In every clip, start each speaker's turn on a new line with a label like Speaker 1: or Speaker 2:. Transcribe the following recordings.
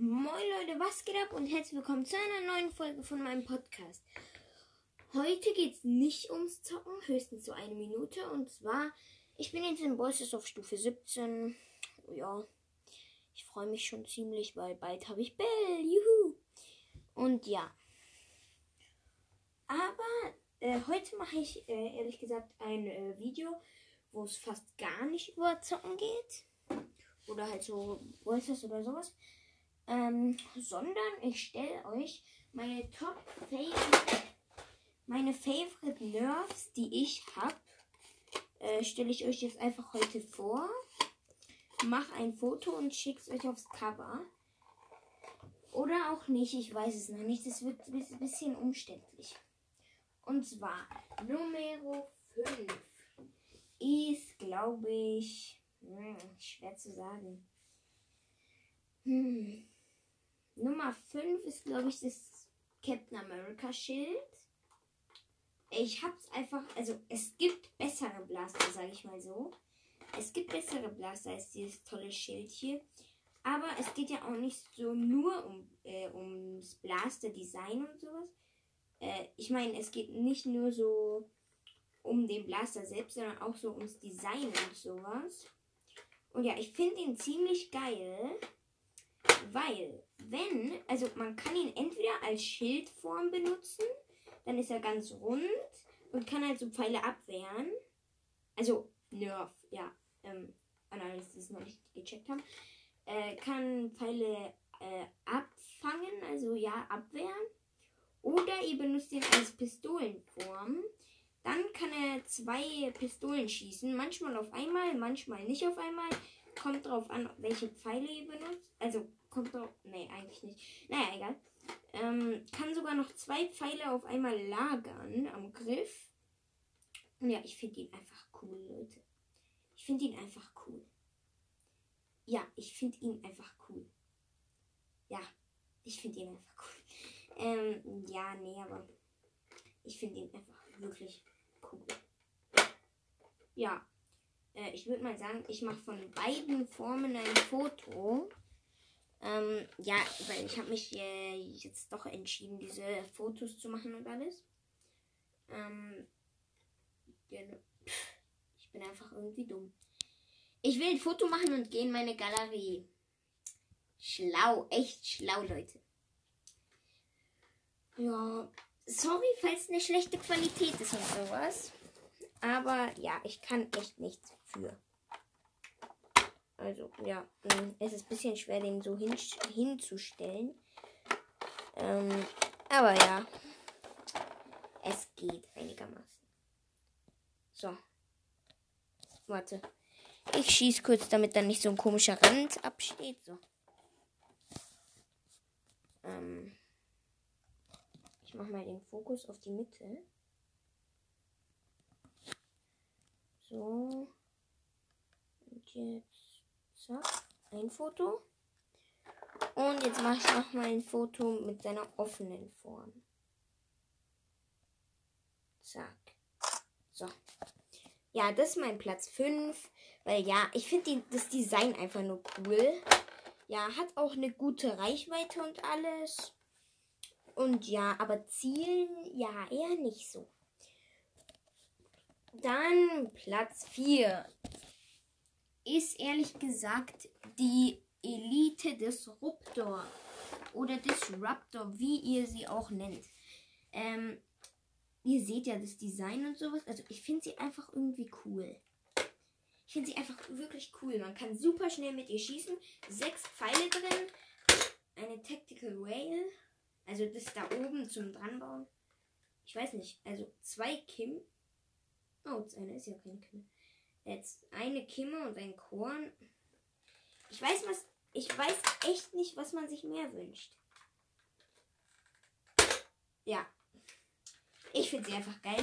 Speaker 1: Moin Leute, was geht ab und herzlich willkommen zu einer neuen Folge von meinem Podcast. Heute geht es nicht ums Zocken, höchstens so eine Minute. Und zwar, ich bin jetzt in Bosses auf Stufe 17. Ja, ich freue mich schon ziemlich, weil bald habe ich Bell. Juhu! Und ja. Aber äh, heute mache ich äh, ehrlich gesagt ein äh, Video, wo es fast gar nicht über Zocken geht. Oder halt so Voices oder sowas. Ähm, sondern ich stelle euch meine Top Favorite, meine Favorite Nerfs, die ich habe, äh, stelle ich euch jetzt einfach heute vor. Mach ein Foto und schick's euch aufs Cover. Oder auch nicht, ich weiß es noch nicht. Das wird ein bisschen umständlich. Und zwar Nummer 5 ist, glaube ich, hm, schwer zu sagen. Hm. Nummer 5 ist, glaube ich, das Captain America Schild. Ich hab's einfach, also es gibt bessere Blaster, sage ich mal so. Es gibt bessere Blaster als dieses tolle Schild hier. Aber es geht ja auch nicht so nur um äh, ums Blaster-Design und sowas. Äh, ich meine, es geht nicht nur so um den Blaster selbst, sondern auch so ums Design und sowas. Und ja, ich finde ihn ziemlich geil, weil wenn, also man kann ihn entweder als Schildform benutzen, dann ist er ganz rund und kann halt so Pfeile abwehren. Also Nerf, ja, ähm, an alle, die es noch nicht gecheckt haben, äh, kann Pfeile äh, abfangen, also ja, abwehren. Oder ihr benutzt ihn als Pistolenform. Dann kann er zwei Pistolen schießen. Manchmal auf einmal, manchmal nicht auf einmal. Kommt drauf an, welche Pfeile ihr benutzt. Also kommt drauf. Nee, eigentlich nicht. Naja, egal. Ähm, kann sogar noch zwei Pfeile auf einmal lagern am Griff. Und ja, ich finde ihn einfach cool, Leute. Ich finde ihn einfach cool. Ja, ich finde ihn einfach cool. Ja, ich finde ihn einfach cool. Ähm, ja, nee, aber ich finde ihn einfach wirklich cool. Ja, äh, ich würde mal sagen, ich mache von beiden Formen ein Foto. Ähm, ja, weil ich habe mich äh, jetzt doch entschieden, diese Fotos zu machen und alles. Ähm, ich bin einfach irgendwie dumm. Ich will ein Foto machen und gehe in meine Galerie. Schlau, echt schlau, Leute. Ja, sorry, falls eine schlechte Qualität ist und sowas. Aber ja, ich kann echt nichts für. Also, ja, mm, es ist ein bisschen schwer, den so hin, hinzustellen. Ähm, aber ja, es geht einigermaßen. So. Warte. Ich schieße kurz, damit dann nicht so ein komischer Rand absteht. So. Ähm. Ich mache mal den Fokus auf die Mitte. So. Und jetzt. Zack. Ein Foto. Und jetzt mache ich noch mal ein Foto mit seiner offenen Form. Zack. So. Ja, das ist mein Platz 5. Weil ja, ich finde das Design einfach nur cool. Ja, hat auch eine gute Reichweite und alles. Und ja, aber zielen, ja, eher nicht so. Dann Platz 4 ist ehrlich gesagt die Elite Disruptor oder Disruptor, wie ihr sie auch nennt. Ähm, ihr seht ja das Design und sowas. Also ich finde sie einfach irgendwie cool. Ich finde sie einfach wirklich cool. Man kann super schnell mit ihr schießen. Sechs Pfeile drin. Eine Tactical Whale. Also das da oben zum dranbauen. Ich weiß nicht. Also zwei Kim. Oh, das eine ist ja kein Kim. Jetzt eine Kimme und ein Korn. Ich weiß was. Ich weiß echt nicht, was man sich mehr wünscht. Ja. Ich finde sie einfach geil.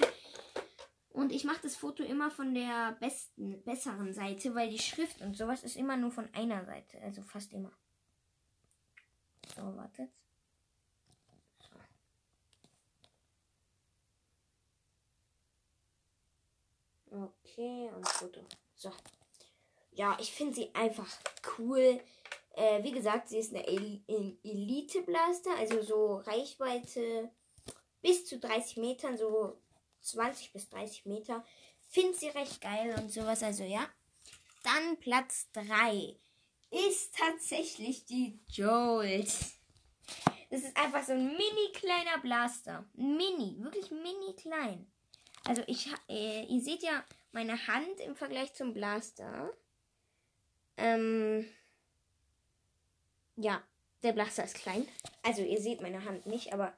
Speaker 1: Und ich mache das Foto immer von der besten, besseren Seite, weil die Schrift und sowas ist immer nur von einer Seite. Also fast immer. So, wartet. Okay, und Foto. So. Ja, ich finde sie einfach cool. Äh, wie gesagt, sie ist eine El El Elite Blaster, also so Reichweite bis zu 30 Metern, so 20 bis 30 Meter. Finde sie recht geil und sowas, also ja. Dann Platz 3 ist tatsächlich die Jolt. Das ist einfach so ein mini kleiner Blaster. Mini, wirklich mini klein. Also ich, äh, ihr seht ja meine Hand im Vergleich zum Blaster. Ähm, ja, der Blaster ist klein. Also ihr seht meine Hand nicht, aber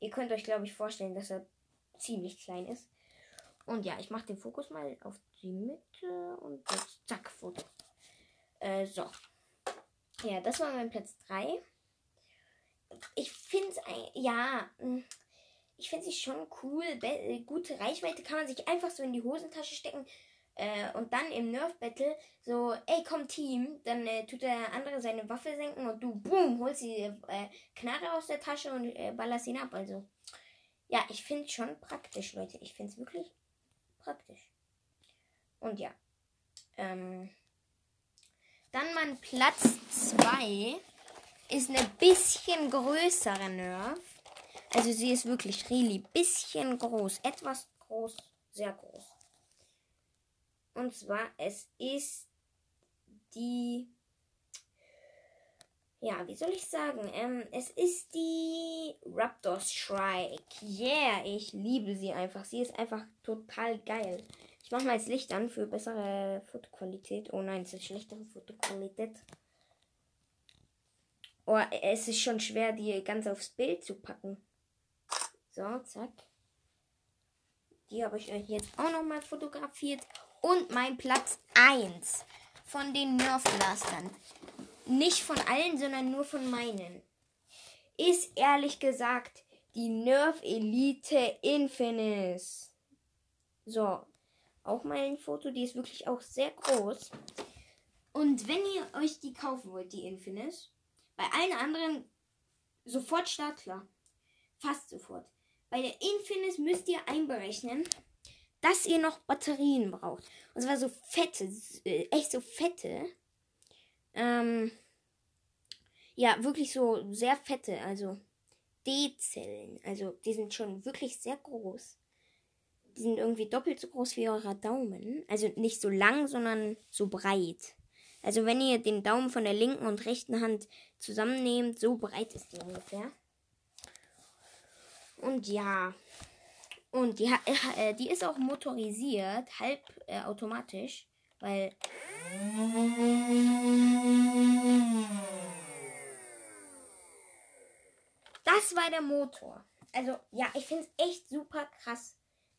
Speaker 1: ihr könnt euch, glaube ich, vorstellen, dass er ziemlich klein ist. Und ja, ich mache den Fokus mal auf die Mitte und jetzt zack, Foto. Äh, so. Ja, das war mein Platz 3. Ich finde es, ja, hm, ich finde sie schon cool. Be gute Reichweite kann man sich einfach so in die Hosentasche stecken. Äh, und dann im Nerf Battle so, ey, komm Team, dann äh, tut der andere seine Waffe senken und du, boom, holst die äh, Knarre aus der Tasche und äh, ballerst ihn ab. Also, ja, ich finde es schon praktisch, Leute. Ich finde es wirklich praktisch. Und ja. Ähm, dann mein Platz 2 ist eine bisschen größere Nerf. Also sie ist wirklich really bisschen groß. Etwas groß, sehr groß. Und zwar, es ist die. Ja, wie soll ich sagen? Ähm, es ist die Raptor Strike. Yeah, ich liebe sie einfach. Sie ist einfach total geil. Ich mache mal das Licht an für bessere Fotoqualität. Oh nein, es ist schlechtere Fotoqualität. Oh, es ist schon schwer, die ganz aufs Bild zu packen. So, zack. Die habe ich euch jetzt auch nochmal fotografiert. Und mein Platz 1 von den Nerf Blastern. Nicht von allen, sondern nur von meinen. Ist ehrlich gesagt die Nerf Elite Infinis. So, auch mein Foto, die ist wirklich auch sehr groß. Und wenn ihr euch die kaufen wollt, die Infinis, bei allen anderen sofort startklar. Fast sofort. Bei der Infinis müsst ihr einberechnen, dass ihr noch Batterien braucht. Und zwar so fette, äh, echt so fette. Ähm, ja, wirklich so sehr fette, also D-Zellen. Also die sind schon wirklich sehr groß. Die sind irgendwie doppelt so groß wie euer Daumen. Also nicht so lang, sondern so breit. Also wenn ihr den Daumen von der linken und rechten Hand zusammennehmt, so breit ist die ungefähr. Und ja, und die, äh, die ist auch motorisiert, halb äh, automatisch, weil. Das war der Motor. Also, ja, ich finde es echt super krass,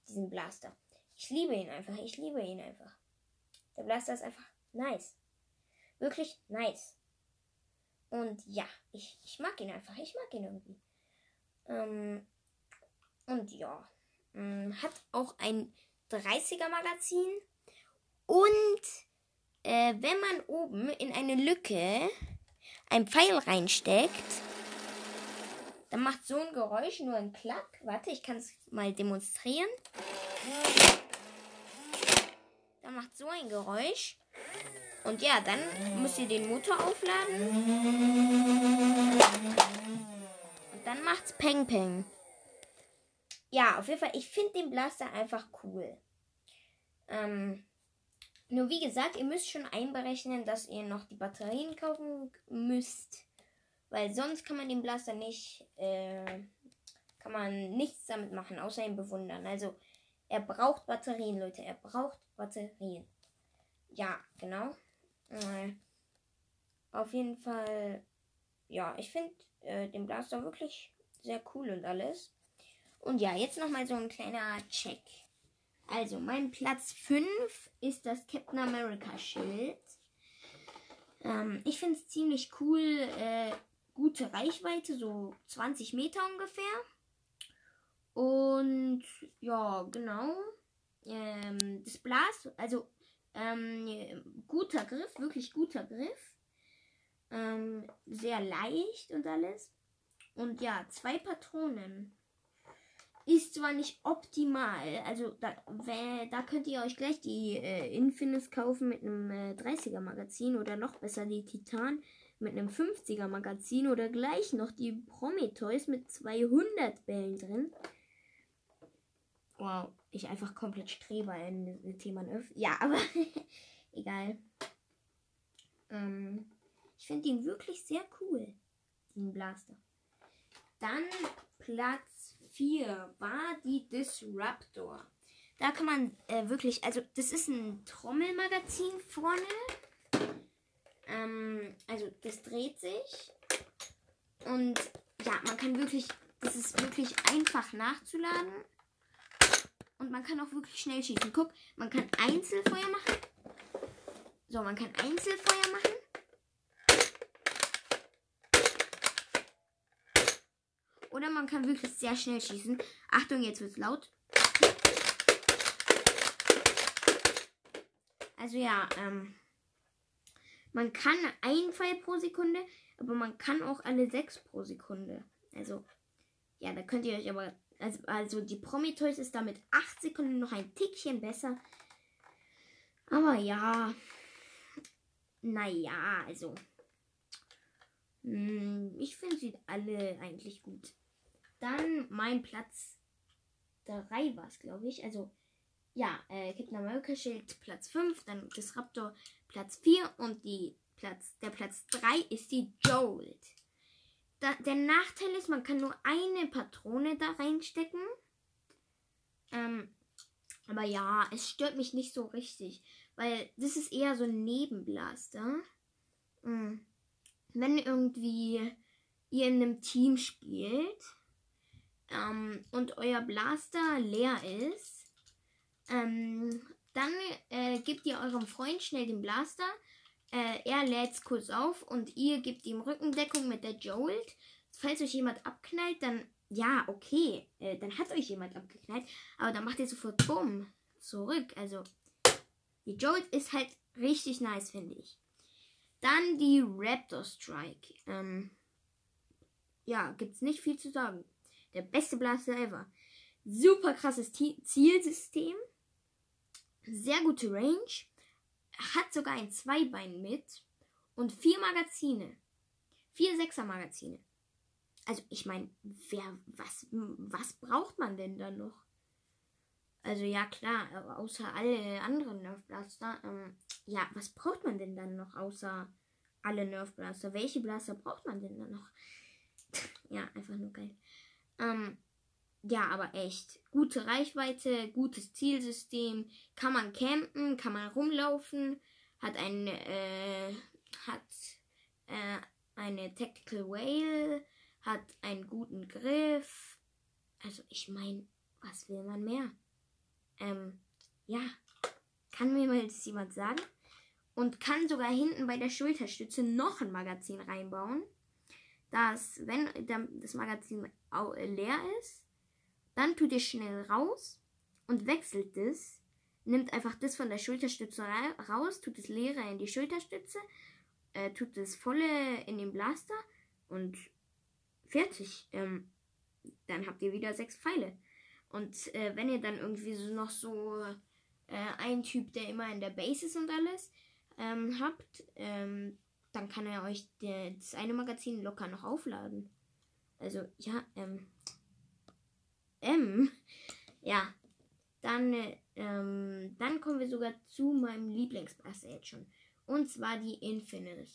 Speaker 1: diesen Blaster. Ich liebe ihn einfach. Ich liebe ihn einfach. Der Blaster ist einfach nice. Wirklich nice. Und ja, ich, ich mag ihn einfach. Ich mag ihn irgendwie. Ähm, und ja. Mm, hat auch ein 30er Magazin. Und äh, wenn man oben in eine Lücke ein Pfeil reinsteckt, dann macht so ein Geräusch nur ein Klack. Warte, ich kann es mal demonstrieren. Dann macht so ein Geräusch. Und ja, dann müsst ihr den Motor aufladen. Und dann macht's Peng Peng ja, auf jeden Fall, ich finde den Blaster einfach cool. Ähm, nur wie gesagt, ihr müsst schon einberechnen, dass ihr noch die Batterien kaufen müsst. Weil sonst kann man den Blaster nicht, äh, kann man nichts damit machen, außer ihn bewundern. Also, er braucht Batterien, Leute. Er braucht Batterien. Ja, genau. Äh, auf jeden Fall, ja, ich finde äh, den Blaster wirklich sehr cool und alles. Und ja, jetzt nochmal so ein kleiner Check. Also, mein Platz 5 ist das Captain America Schild. Ähm, ich finde es ziemlich cool. Äh, gute Reichweite, so 20 Meter ungefähr. Und ja, genau. Ähm, das Blas, also ähm, guter Griff, wirklich guter Griff. Ähm, sehr leicht und alles. Und ja, zwei Patronen ist zwar nicht optimal, also da, da könnt ihr euch gleich die äh, Infinis kaufen mit einem äh, 30er Magazin oder noch besser die Titan, mit einem 50er Magazin oder gleich noch die Prometheus mit 200 Bällen drin. Wow, ich einfach komplett Streber in Thema Öff. Ja, aber egal. Ähm, ich finde ihn wirklich sehr cool, den Blaster. Dann Platz 4 war die Disruptor. Da kann man äh, wirklich, also das ist ein Trommelmagazin vorne. Ähm, also das dreht sich. Und ja, man kann wirklich, das ist wirklich einfach nachzuladen. Und man kann auch wirklich schnell schießen. Guck, man kann Einzelfeuer machen. So, man kann Einzelfeuer machen. Oder man kann wirklich sehr schnell schießen. Achtung, jetzt wird es laut. Also ja, ähm, man kann ein Pfeil pro Sekunde, aber man kann auch alle sechs pro Sekunde. Also, ja, da könnt ihr euch aber. Also, also die Prometheus ist damit acht Sekunden noch ein Tickchen besser. Aber ja. Naja, also. Mh, hm, ich finde sie alle eigentlich gut. Dann mein Platz 3 war es, glaube ich. Also ja, äh, Captain America Schild Platz 5, dann Disruptor Platz 4 und die Platz, der Platz 3 ist die Jolt. Da, der Nachteil ist, man kann nur eine Patrone da reinstecken. Ähm, aber ja, es stört mich nicht so richtig, weil das ist eher so ein Nebenblaster. Mhm. Wenn irgendwie ihr in einem Team spielt ähm, und euer Blaster leer ist, ähm, dann äh, gebt ihr eurem Freund schnell den Blaster. Äh, er lädt's kurz auf und ihr gebt ihm Rückendeckung mit der Jolt. Falls euch jemand abknallt, dann ja, okay, äh, dann hat euch jemand abgeknallt, aber dann macht ihr sofort Bumm zurück. Also die Jolt ist halt richtig nice, finde ich. Dann die Raptor Strike. Ähm, ja, gibt's nicht viel zu sagen. Der beste Blaster ever. Super krasses Zielsystem sehr gute Range, hat sogar ein Zweibein mit und vier Magazine. Vier Sechser-Magazine. Also ich meine, wer, was, was braucht man denn dann noch? Also ja klar, außer alle anderen Nerf Blaster. Ähm, ja, was braucht man denn dann noch außer alle Nerf Blaster? Welche Blaster braucht man denn dann noch? ja, einfach nur geil. Ähm, ja, aber echt. Gute Reichweite, gutes Zielsystem, kann man campen, kann man rumlaufen, hat ein, äh, hat äh, eine Tactical Whale, hat einen guten Griff. Also ich meine, was will man mehr? Ähm, ja, kann mir mal das jemand sagen? Und kann sogar hinten bei der Schulterstütze noch ein Magazin reinbauen, dass, wenn das Magazin leer ist, dann tut ihr schnell raus und wechselt es. Nimmt einfach das von der Schulterstütze raus, tut das leere in die Schulterstütze, äh, tut das volle in den Blaster und fertig. Ähm, dann habt ihr wieder sechs Pfeile. Und äh, wenn ihr dann irgendwie so noch so äh, einen Typ, der immer in der Base ist und alles, ähm, habt, ähm, dann kann er euch der, das eine Magazin locker noch aufladen. Also ja, ähm, M. Ja. Dann, ähm, dann kommen wir sogar zu meinem Lieblingsblaster jetzt schon. Und zwar die Infinite.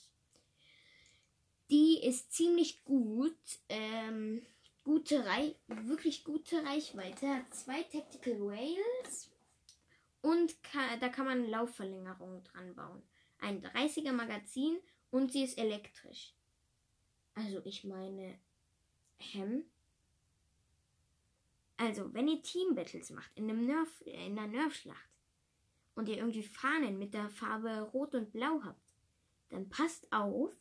Speaker 1: Die ist ziemlich gut. Ähm, gute Rei wirklich gute Reichweite. Zwei Tactical Rails. Und kann, da kann man Laufverlängerungen dran bauen. Ein 30er Magazin und sie ist elektrisch. Also ich meine, Hem also, wenn ihr Team-Battles macht in, einem Nerf, in einer Nerf-Schlacht und ihr irgendwie Fahnen mit der Farbe Rot und Blau habt, dann passt auf,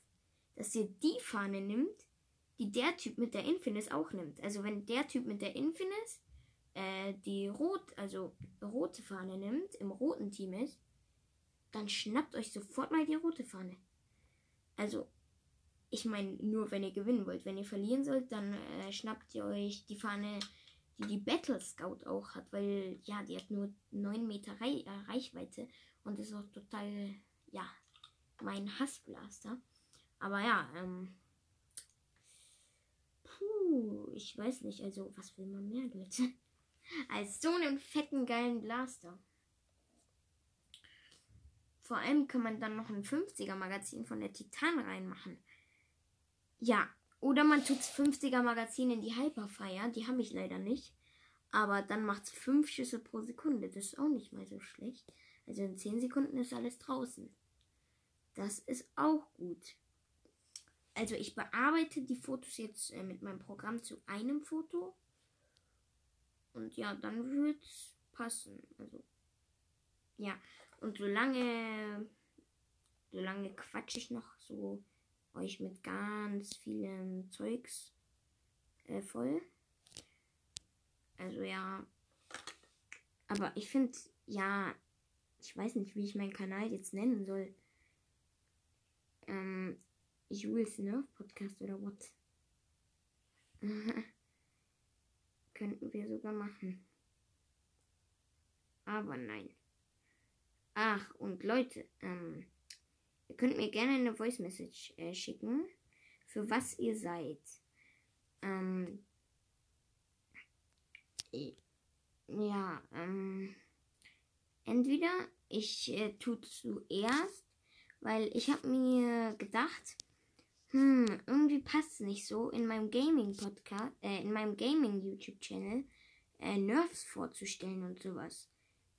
Speaker 1: dass ihr die Fahne nimmt, die der Typ mit der Infinis auch nimmt. Also wenn der Typ mit der Infinis äh, die rot, also rote Fahne nimmt, im roten Team ist, dann schnappt euch sofort mal die rote Fahne. Also, ich meine, nur wenn ihr gewinnen wollt. Wenn ihr verlieren sollt, dann äh, schnappt ihr euch die Fahne die die Battle Scout auch hat, weil ja, die hat nur 9 Meter Re äh, Reichweite und ist auch total, ja, mein Hassblaster. Aber ja, ähm. Puh, ich weiß nicht. Also, was will man mehr, Leute? Als so einen fetten, geilen Blaster. Vor allem kann man dann noch ein 50er Magazin von der Titan reinmachen. Ja, oder man tut 50er Magazin in die Hyperfire. Die habe ich leider nicht. Aber dann macht es 5 Schüsse pro Sekunde. Das ist auch nicht mal so schlecht. Also in 10 Sekunden ist alles draußen. Das ist auch gut. Also ich bearbeite die Fotos jetzt äh, mit meinem Programm zu einem Foto. Und ja, dann wird es passen. Also ja. Und solange, solange quatsche ich noch so euch mit ganz vielen Zeugs äh, voll. Also ja. Aber ich finde, ja, ich weiß nicht, wie ich meinen Kanal jetzt nennen soll. Ähm, Jules Nerf Podcast oder what? Könnten wir sogar machen. Aber nein. Ach, und Leute, ähm, ihr könnt mir gerne eine Voice Message äh, schicken, für was ihr seid. Ähm, ja, ähm, entweder ich äh, tue zuerst, weil ich habe mir gedacht, hm, irgendwie passt es nicht so in meinem Gaming Podcast, äh, in meinem Gaming YouTube Channel äh, Nerfs vorzustellen und sowas.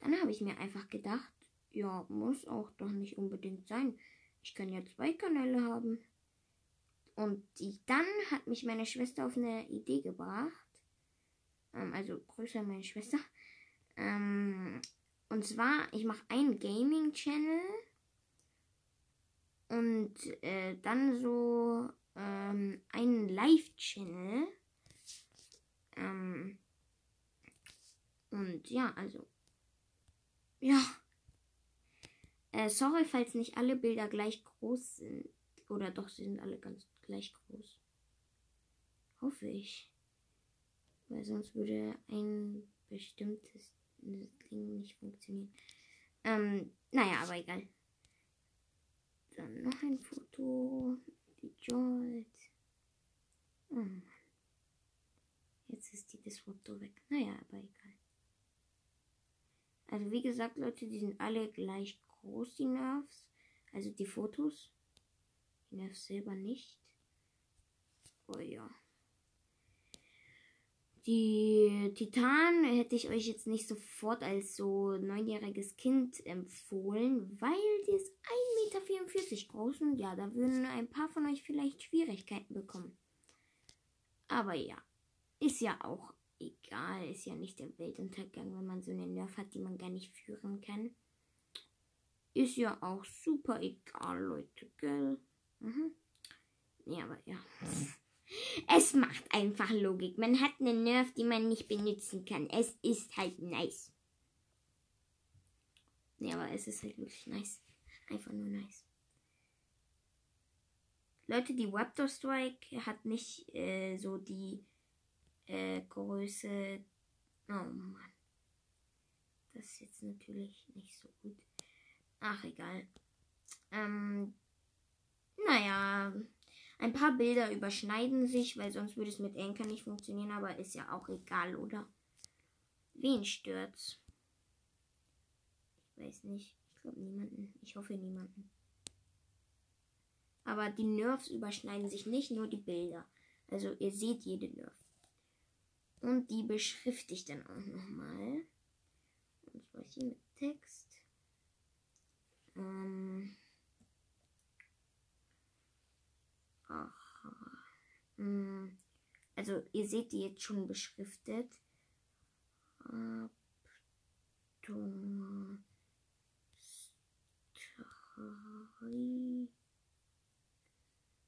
Speaker 1: Dann habe ich mir einfach gedacht, ja, muss auch doch nicht unbedingt sein. Ich kann ja zwei Kanäle haben. Und die, dann hat mich meine Schwester auf eine Idee gebracht. Ähm, also größer meine Schwester. Ähm, und zwar, ich mache einen Gaming-Channel und äh, dann so ähm, einen Live-Channel. Ähm, und ja, also. Ja. Äh, sorry, falls nicht alle Bilder gleich groß sind. Oder doch, sie sind alle ganz gleich groß. Hoffe ich. Weil sonst würde ein bestimmtes Ding nicht funktionieren. Ähm, naja, aber egal. Dann noch ein Foto. Die Jolt. Oh Mann. Jetzt ist dieses Foto weg. Naja, aber egal. Also wie gesagt, Leute, die sind alle gleich groß, die Nerves. Also die Fotos. Die Nerves selber nicht. Oh ja. Die Titan hätte ich euch jetzt nicht sofort als so neunjähriges Kind empfohlen, weil die ist 1,44 Meter groß und ja, da würden ein paar von euch vielleicht Schwierigkeiten bekommen. Aber ja, ist ja auch egal, ist ja nicht der Weltuntergang, wenn man so eine Nerf hat, die man gar nicht führen kann. Ist ja auch super egal, Leute, gell? Mhm. Ja, aber ja. Es macht einfach Logik. Man hat eine Nerf, die man nicht benutzen kann. Es ist halt nice. Ja, aber es ist halt wirklich nice. Einfach nur nice. Leute, die Raptor Strike hat nicht äh, so die äh, Größe. Oh Mann. Das ist jetzt natürlich nicht so gut. Ach, egal. Ähm, naja, ein paar Bilder überschneiden sich, weil sonst würde es mit Anker nicht funktionieren, aber ist ja auch egal, oder? Wen stört's? Ich weiß nicht. Ich glaube niemanden. Ich hoffe niemanden. Aber die Nerves überschneiden sich nicht, nur die Bilder. Also ihr seht jede Nerf. Und die beschrifte ich dann auch nochmal. Und zwar hier mit Text. Ähm Aha. Hm. Also ihr seht die jetzt schon beschriftet.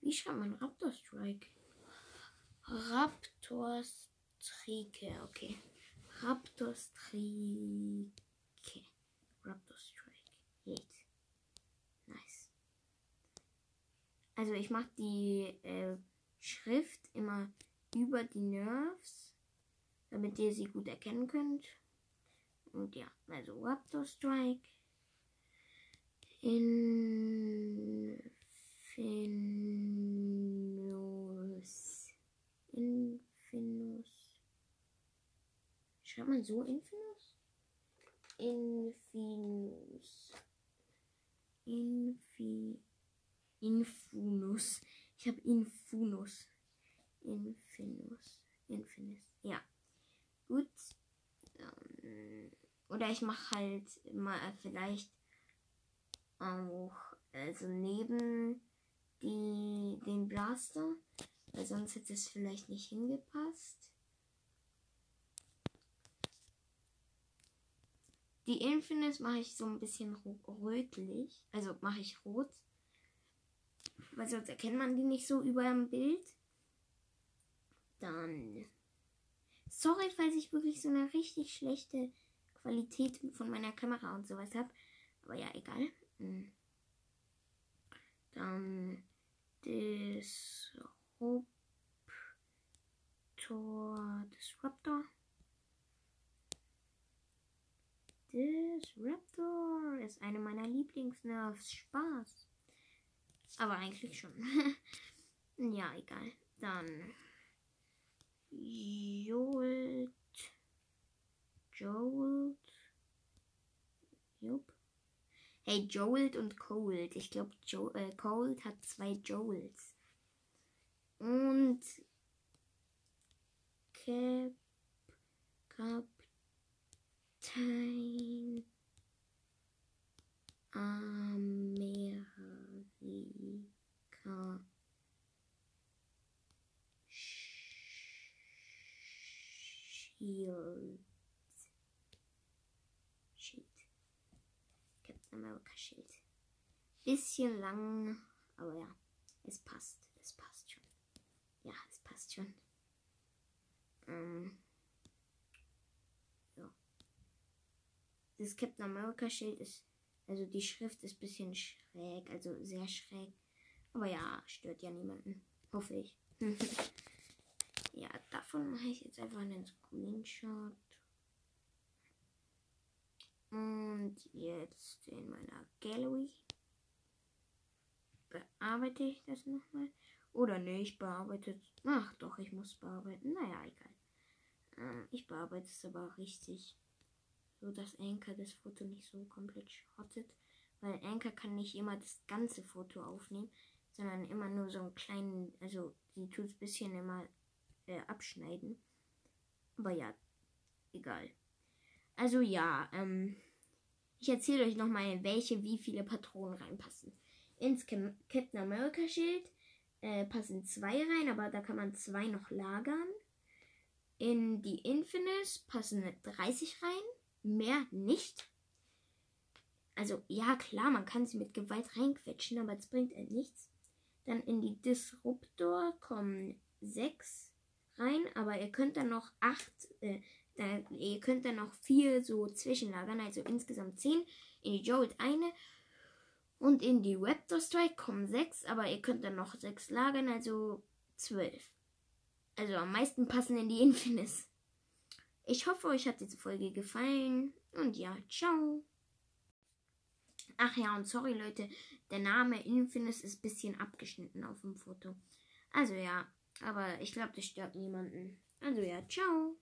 Speaker 1: Wie schreibt man Raptor Strike? Raptor Strike, okay. Raptor Strike. Raptor Strike. Jetzt. Also ich mache die äh, Schrift immer über die Nerves, damit ihr sie gut erkennen könnt. Und ja, also Raptor Strike. Infinus. Infinus. Schreibt man so Infinus? Infinus. Infi. Infunus. Ich habe Infunus. Infinus. Infinus. Ja. Gut. Ähm, oder ich mache halt mal vielleicht auch also neben die, den Blaster, weil sonst hätte es vielleicht nicht hingepasst. Die Infinite mache ich so ein bisschen rötlich, also mache ich rot, weil sonst erkennt man die nicht so über dem Bild. Dann, sorry, falls ich wirklich so eine richtig schlechte Qualität von meiner Kamera und sowas habe, aber ja, egal. Hm. Dann Disruptor. Disruptor. Disruptor ist eine meiner Lieblingsnerves. Spaß. Aber eigentlich schon. ja, egal. Dann Jolt. Jolt. Jupp. Hey, Joel und Cold. Ich glaube, jo äh, Cold hat zwei Joels. Und Cap Kaptein America-Schild. Bisschen lang, aber ja, es passt. Es passt schon. Ja, es passt schon. Ähm, ja. Das Captain America Schild ist, also die Schrift ist bisschen schräg, also sehr schräg. Aber ja, stört ja niemanden. Hoffe ich. ja, davon mache ich jetzt einfach einen Screenshot. Und jetzt in meiner Gallery bearbeite ich das nochmal. Oder ne, ich bearbeite. Ach doch, ich muss bearbeiten. Naja, egal. Ähm, ich bearbeite es aber richtig. So dass Anker das Foto nicht so komplett schrottet. Weil Anker kann nicht immer das ganze Foto aufnehmen, sondern immer nur so einen kleinen. Also, sie tut es ein bisschen immer äh, abschneiden. Aber ja, egal. Also ja, ähm, ich erzähle euch nochmal, welche wie viele Patronen reinpassen. Ins Captain America Schild äh, passen zwei rein, aber da kann man zwei noch lagern. In die Infinite passen 30 rein, mehr nicht. Also ja, klar, man kann sie mit Gewalt reinquetschen, aber es bringt halt nichts. Dann in die Disruptor kommen 6 rein, aber ihr könnt dann noch 8, äh, da, ihr könnt dann noch vier so zwischenlagern, also insgesamt zehn. In die Jolt eine. Und in die Raptor Strike kommen sechs, aber ihr könnt dann noch sechs lagern, also zwölf. Also am meisten passen in die Infinis. Ich hoffe, euch hat diese Folge gefallen. Und ja, ciao. Ach ja, und sorry Leute, der Name Infinis ist ein bisschen abgeschnitten auf dem Foto. Also ja, aber ich glaube, das stört niemanden. Also ja, ciao.